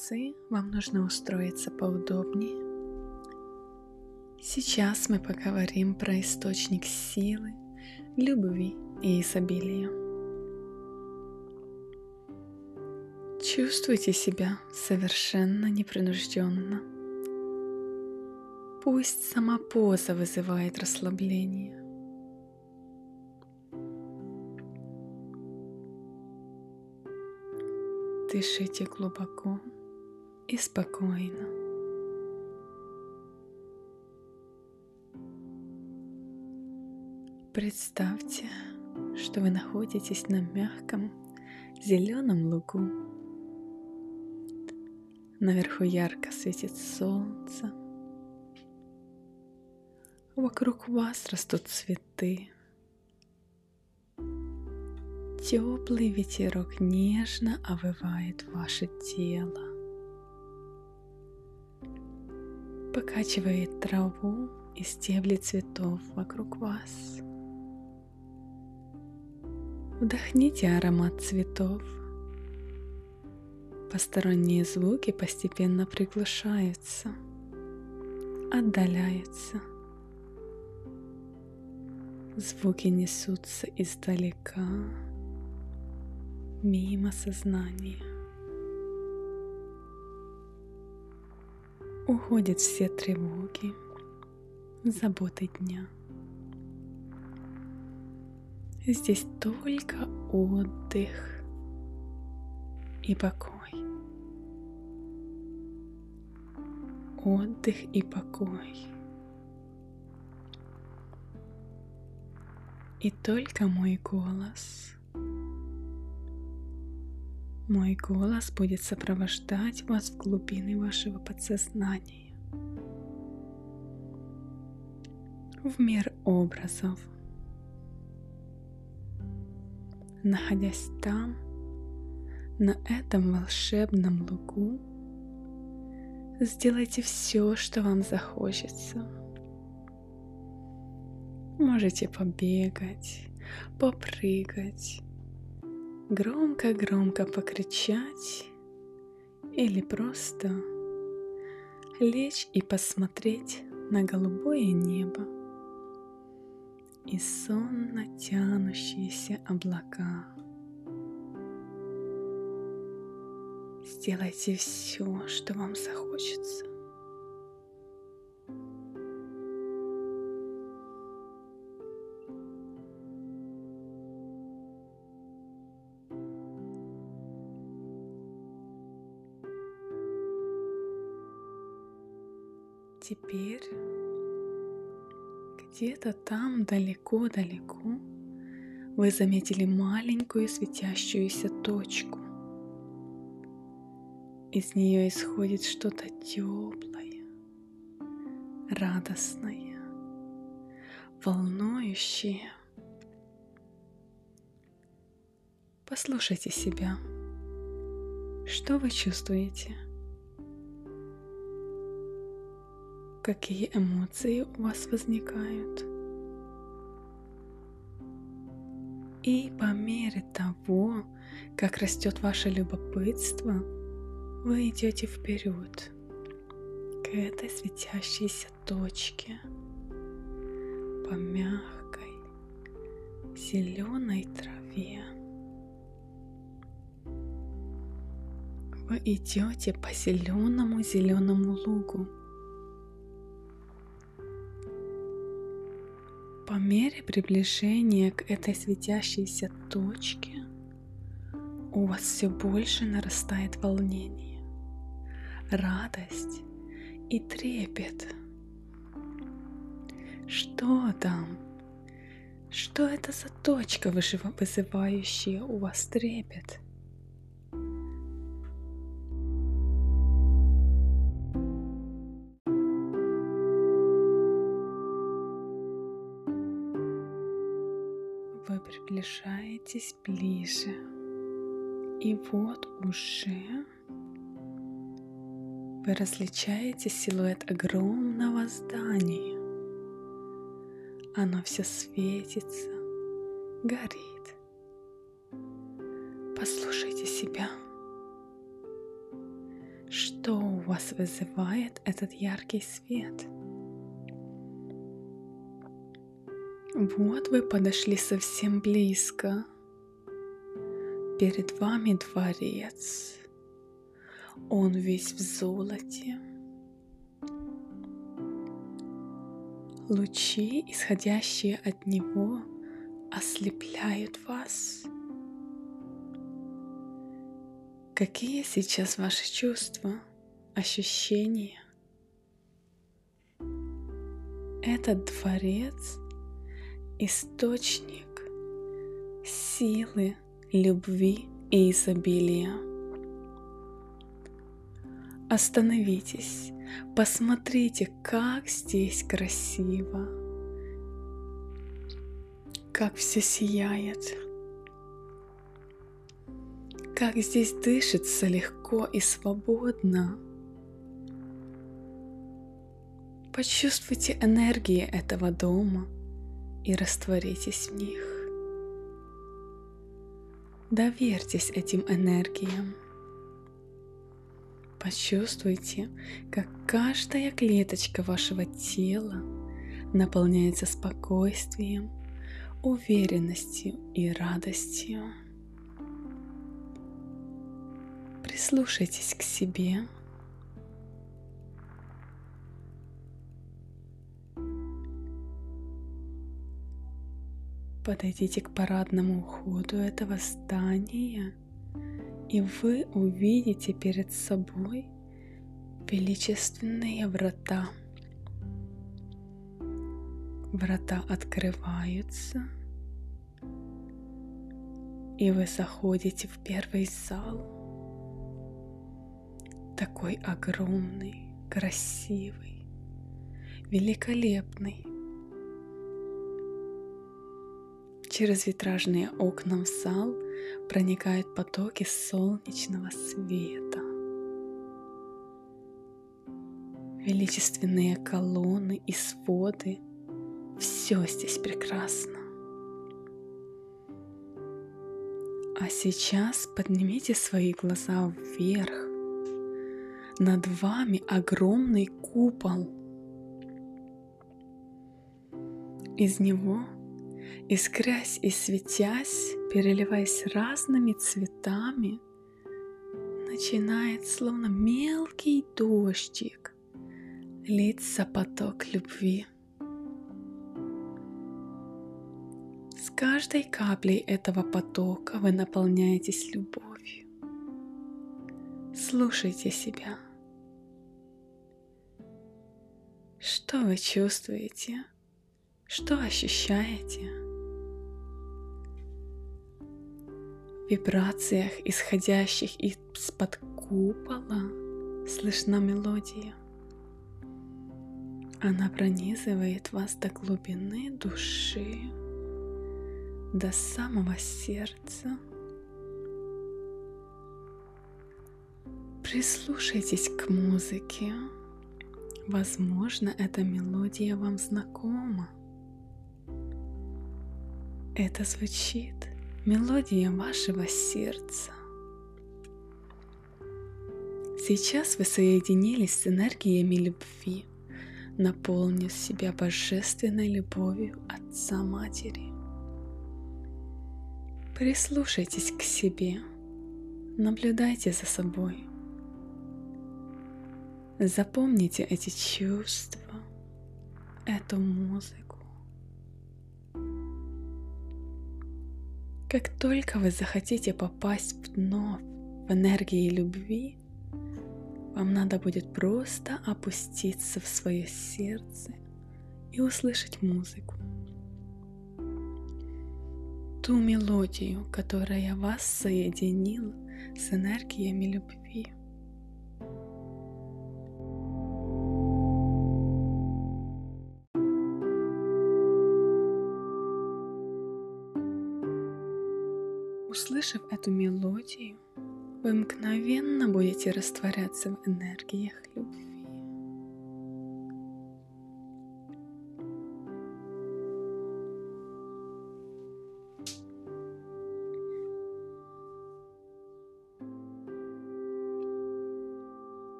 медитации вам нужно устроиться поудобнее. Сейчас мы поговорим про источник силы, любви и изобилия. Чувствуйте себя совершенно непринужденно. Пусть сама поза вызывает расслабление. Дышите глубоко и спокойно. Представьте, что вы находитесь на мягком зеленом лугу. Наверху ярко светит солнце. Вокруг вас растут цветы. Теплый ветерок нежно овывает ваше тело, покачивает траву и стебли цветов вокруг вас. Вдохните аромат цветов. Посторонние звуки постепенно приглушаются, отдаляются. Звуки несутся издалека мимо сознания. Уходят все тревоги, заботы дня. Здесь только отдых и покой. Отдых и покой. И только мой голос – мой голос будет сопровождать вас в глубины вашего подсознания, в мир образов. Находясь там, на этом волшебном лугу, сделайте все, что вам захочется. Можете побегать, попрыгать, громко-громко покричать или просто лечь и посмотреть на голубое небо и сонно тянущиеся облака. Сделайте все, что вам захочется. Теперь где-то там далеко-далеко вы заметили маленькую светящуюся точку. Из нее исходит что-то теплое, радостное, волнующее. Послушайте себя. Что вы чувствуете? Какие эмоции у вас возникают. И по мере того, как растет ваше любопытство, вы идете вперед к этой светящейся точке по мягкой зеленой траве. Вы идете по зеленому зеленому лугу. По мере приближения к этой светящейся точке у вас все больше нарастает волнение, радость и трепет. Что там? Что это за точка, вызывающая у вас трепет? Приближаетесь ближе. И вот уже вы различаете силуэт огромного здания. Оно все светится, горит. Послушайте себя. Что у вас вызывает этот яркий свет? Вот вы подошли совсем близко. Перед вами дворец. Он весь в золоте. Лучи, исходящие от него, ослепляют вас. Какие сейчас ваши чувства, ощущения? Этот дворец — источник силы, любви и изобилия. Остановитесь, посмотрите, как здесь красиво, как все сияет, как здесь дышится легко и свободно. Почувствуйте энергии этого дома и растворитесь в них. Доверьтесь этим энергиям. Почувствуйте, как каждая клеточка вашего тела наполняется спокойствием, уверенностью и радостью. Прислушайтесь к себе. Подойдите к парадному входу этого здания, и вы увидите перед собой величественные врата. Врата открываются, и вы заходите в первый зал такой огромный, красивый, великолепный. Через витражные окна в зал проникают потоки солнечного света. Величественные колонны и своды – все здесь прекрасно. А сейчас поднимите свои глаза вверх над вами огромный купол. Из него, искрясь и светясь, переливаясь разными цветами, начинает словно мелкий дождик литься поток любви. С каждой каплей этого потока вы наполняетесь любовью. Слушайте себя. Что вы чувствуете? Что ощущаете? В вибрациях, исходящих из-под купола, слышна мелодия. Она пронизывает вас до глубины души, до самого сердца. Прислушайтесь к музыке. Возможно, эта мелодия вам знакома. Это звучит мелодия вашего сердца. Сейчас вы соединились с энергиями любви, наполнив себя божественной любовью Отца Матери. Прислушайтесь к себе, наблюдайте за собой – Запомните эти чувства, эту музыку. Как только вы захотите попасть вновь в энергии любви, вам надо будет просто опуститься в свое сердце и услышать музыку. Ту мелодию, которая вас соединила с энергиями любви. услышав эту мелодию, вы мгновенно будете растворяться в энергиях любви.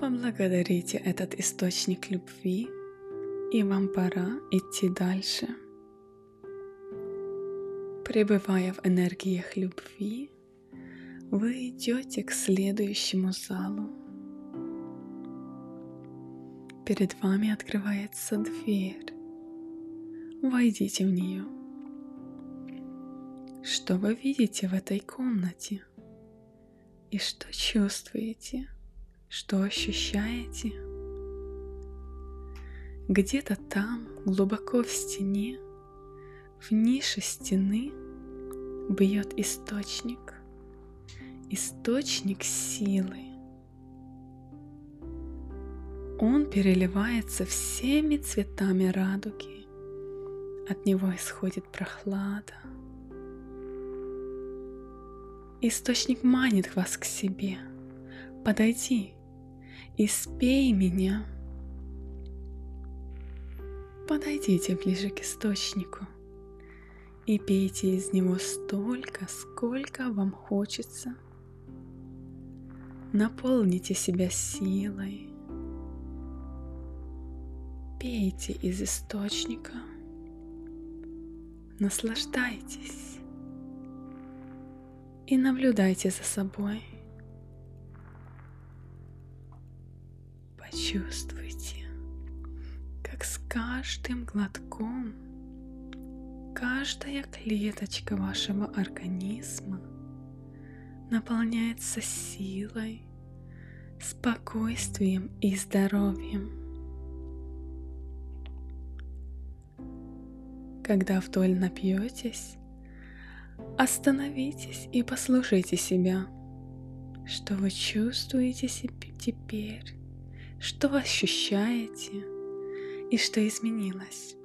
Поблагодарите этот источник любви и вам пора идти дальше. Пребывая в энергиях любви, вы идете к следующему залу. Перед вами открывается дверь. Войдите в нее. Что вы видите в этой комнате? И что чувствуете? Что ощущаете? Где-то там, глубоко в стене, в нише стены бьет источник, источник силы. Он переливается всеми цветами радуги. От него исходит прохлада. Источник манит вас к себе. Подойди и спей меня. Подойдите ближе к источнику и пейте из него столько, сколько вам хочется. Наполните себя силой. Пейте из источника. Наслаждайтесь. И наблюдайте за собой. Почувствуйте, как с каждым глотком каждая клеточка вашего организма наполняется силой, спокойствием и здоровьем. Когда вдоль напьетесь, остановитесь и послушайте себя. Что вы чувствуете теперь? Что вы ощущаете? И что изменилось?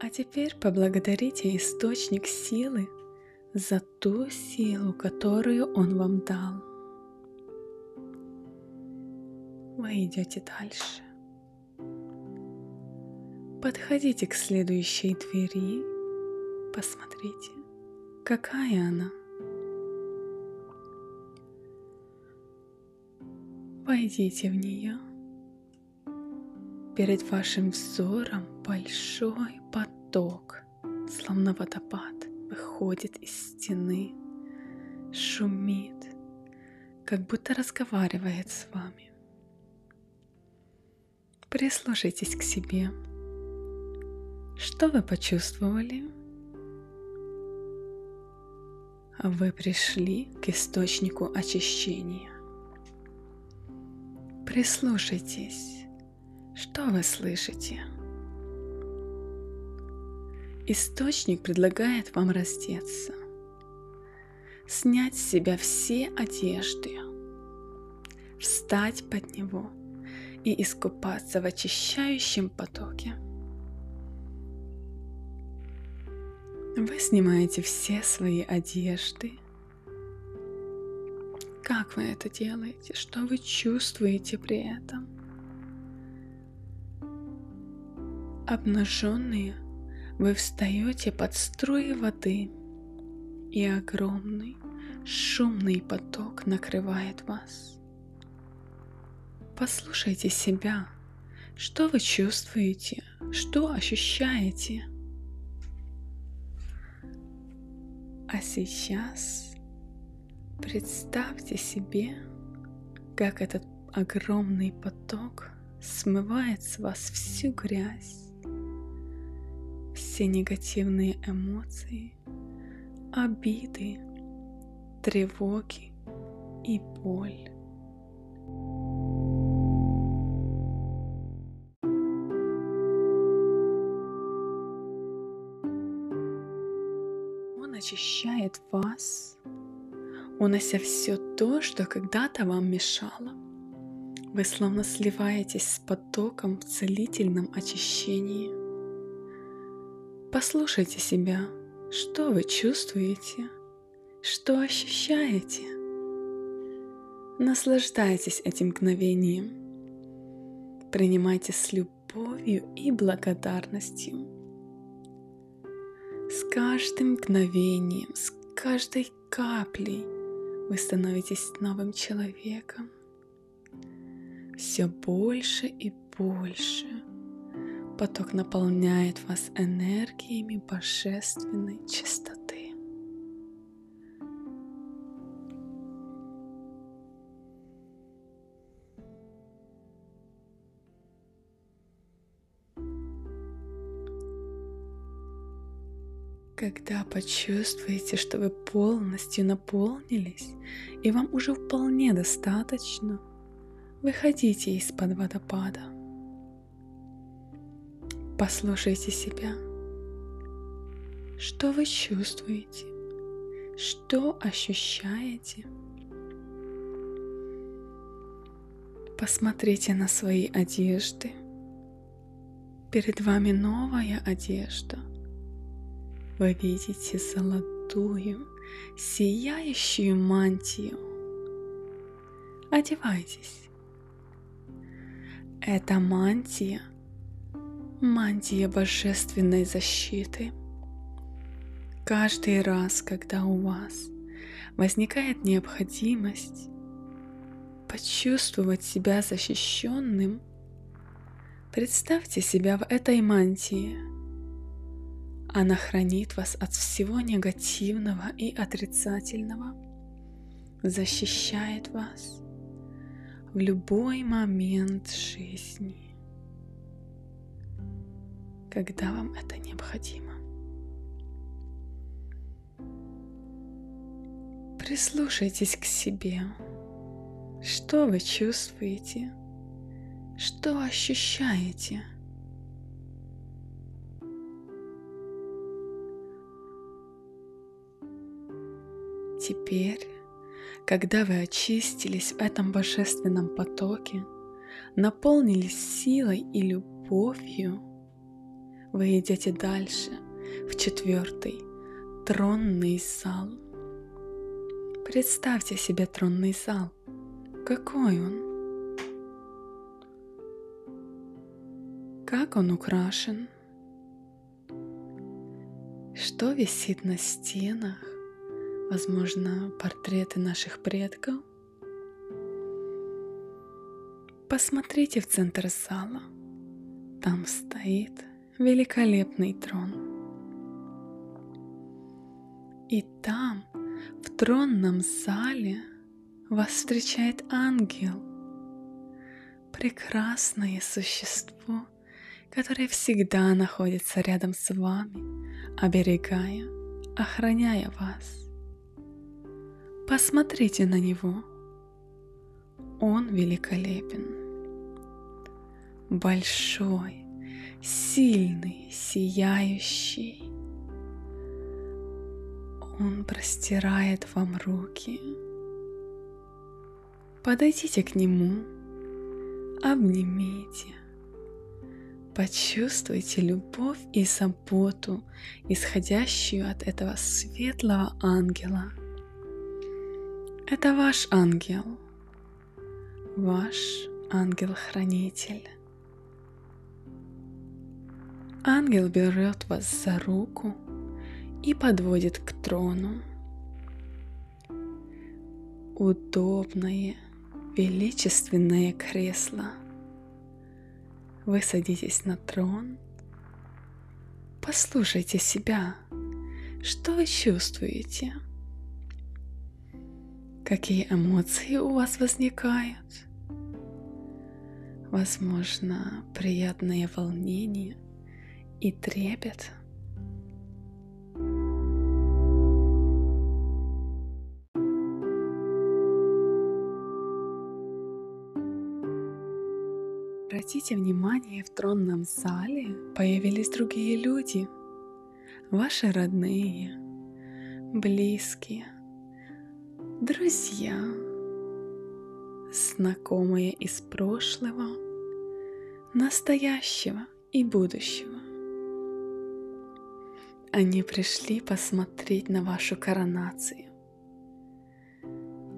А теперь поблагодарите источник силы за ту силу, которую он вам дал. Вы идете дальше. Подходите к следующей двери. Посмотрите, какая она. Войдите в нее. Перед вашим взором большой поток, словно водопад, выходит из стены, шумит, как будто разговаривает с вами. Прислушайтесь к себе. Что вы почувствовали? Вы пришли к источнику очищения. Прислушайтесь. Что вы слышите? Источник предлагает вам раздеться, снять с себя все одежды, встать под него и искупаться в очищающем потоке. Вы снимаете все свои одежды. Как вы это делаете? Что вы чувствуете при этом? Обнаженные, вы встаете под струи воды, и огромный шумный поток накрывает вас. Послушайте себя. Что вы чувствуете? Что ощущаете? А сейчас представьте себе, как этот огромный поток смывает с вас всю грязь, все негативные эмоции, обиды, тревоги и боль. Очищает вас, унося все то, что когда-то вам мешало. Вы словно сливаетесь с потоком в целительном очищении – Послушайте себя, что вы чувствуете, что ощущаете. Наслаждайтесь этим мгновением принимайте с любовью и благодарностью. С каждым мгновением, с каждой каплей вы становитесь новым человеком. Все больше и больше поток наполняет вас энергиями божественной чистоты. Когда почувствуете, что вы полностью наполнились, и вам уже вполне достаточно, выходите из-под водопада. Послушайте себя. Что вы чувствуете? Что ощущаете? Посмотрите на свои одежды. Перед вами новая одежда – вы видите золотую, сияющую мантию. Одевайтесь. Это мантия, мантия божественной защиты. Каждый раз, когда у вас возникает необходимость почувствовать себя защищенным, представьте себя в этой мантии – она хранит вас от всего негативного и отрицательного, защищает вас в любой момент жизни, когда вам это необходимо. Прислушайтесь к себе. Что вы чувствуете? Что ощущаете? Теперь, когда вы очистились в этом божественном потоке, наполнились силой и любовью, вы идете дальше, в четвертый тронный зал. Представьте себе тронный зал. Какой он? Как он украшен? Что висит на стенах? Возможно, портреты наших предков. Посмотрите в центр зала. Там стоит великолепный трон. И там, в тронном зале, вас встречает ангел. Прекрасное существо, которое всегда находится рядом с вами, оберегая, охраняя вас. Посмотрите на него. Он великолепен. Большой, сильный, сияющий. Он простирает вам руки. Подойдите к нему, обнимите. Почувствуйте любовь и заботу, исходящую от этого светлого ангела – это ваш ангел, ваш ангел-хранитель. Ангел берет вас за руку и подводит к трону. Удобное, величественное кресло. Вы садитесь на трон. Послушайте себя. Что вы чувствуете? Какие эмоции у вас возникают? Возможно, приятное волнение и трепет. Обратите внимание, в тронном зале появились другие люди, ваши родные, близкие – друзья, знакомые из прошлого, настоящего и будущего. Они пришли посмотреть на вашу коронацию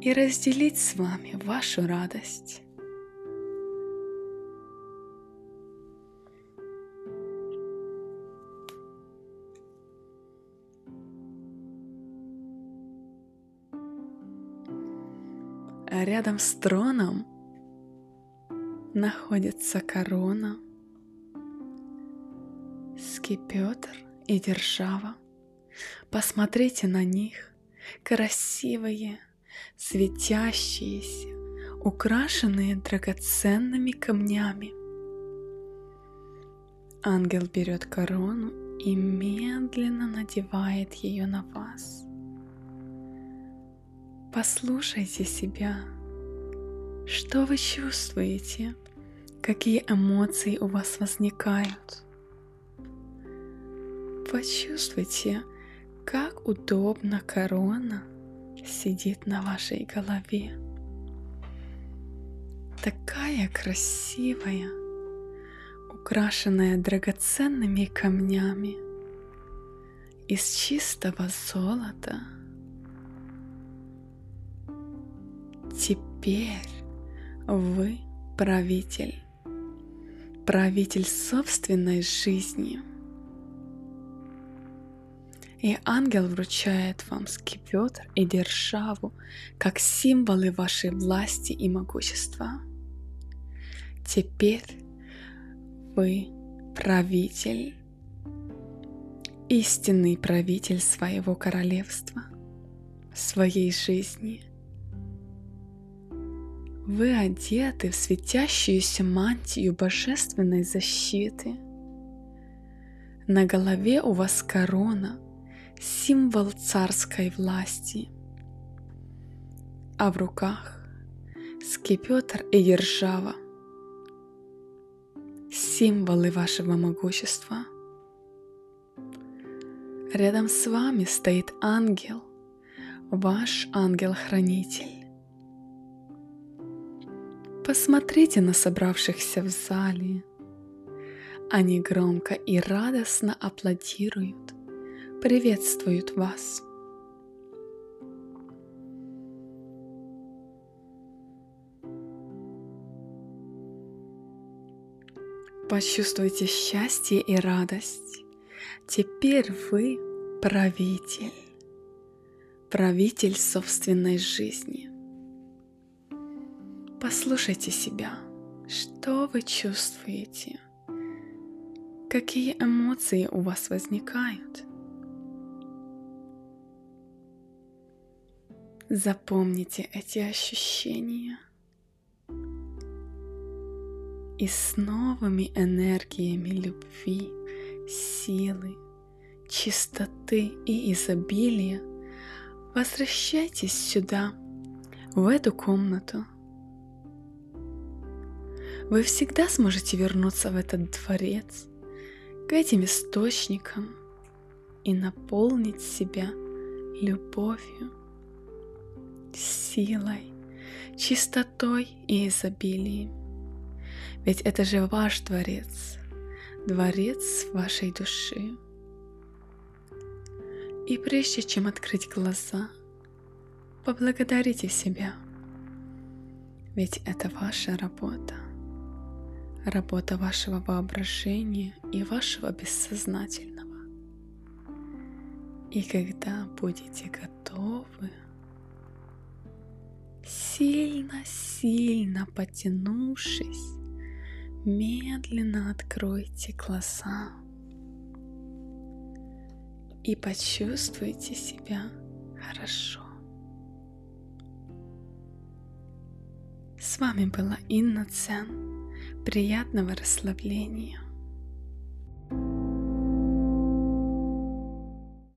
и разделить с вами вашу радость. Рядом с троном находится корона, скипетр и держава. Посмотрите на них, красивые, светящиеся, украшенные драгоценными камнями. Ангел берет корону и медленно надевает ее на вас. Послушайте себя. Что вы чувствуете? Какие эмоции у вас возникают? Почувствуйте, как удобно корона сидит на вашей голове. Такая красивая, украшенная драгоценными камнями из чистого золота. Теперь вы правитель, правитель собственной жизни. И ангел вручает вам скипетр и державу как символы вашей власти и могущества. Теперь вы правитель, истинный правитель своего королевства, своей жизни. Вы одеты в светящуюся мантию божественной защиты. На голове у вас корона, символ царской власти, а в руках скипетр и держава – символы вашего могущества. Рядом с вами стоит ангел, ваш ангел-хранитель. Посмотрите на собравшихся в зале. Они громко и радостно аплодируют, приветствуют вас – Почувствуйте счастье и радость. Теперь вы правитель. Правитель собственной жизни. Послушайте себя. Что вы чувствуете? Какие эмоции у вас возникают? Запомните эти ощущения – и с новыми энергиями любви, силы, чистоты и изобилия возвращайтесь сюда, в эту комнату. Вы всегда сможете вернуться в этот дворец, к этим источникам и наполнить себя любовью, силой, чистотой и изобилием. Ведь это же ваш дворец, дворец вашей души. И прежде чем открыть глаза, поблагодарите себя. Ведь это ваша работа. Работа вашего воображения и вашего бессознательного. И когда будете готовы, сильно-сильно потянувшись, медленно откройте глаза и почувствуйте себя хорошо. С вами была Инна Цен. Приятного расслабления.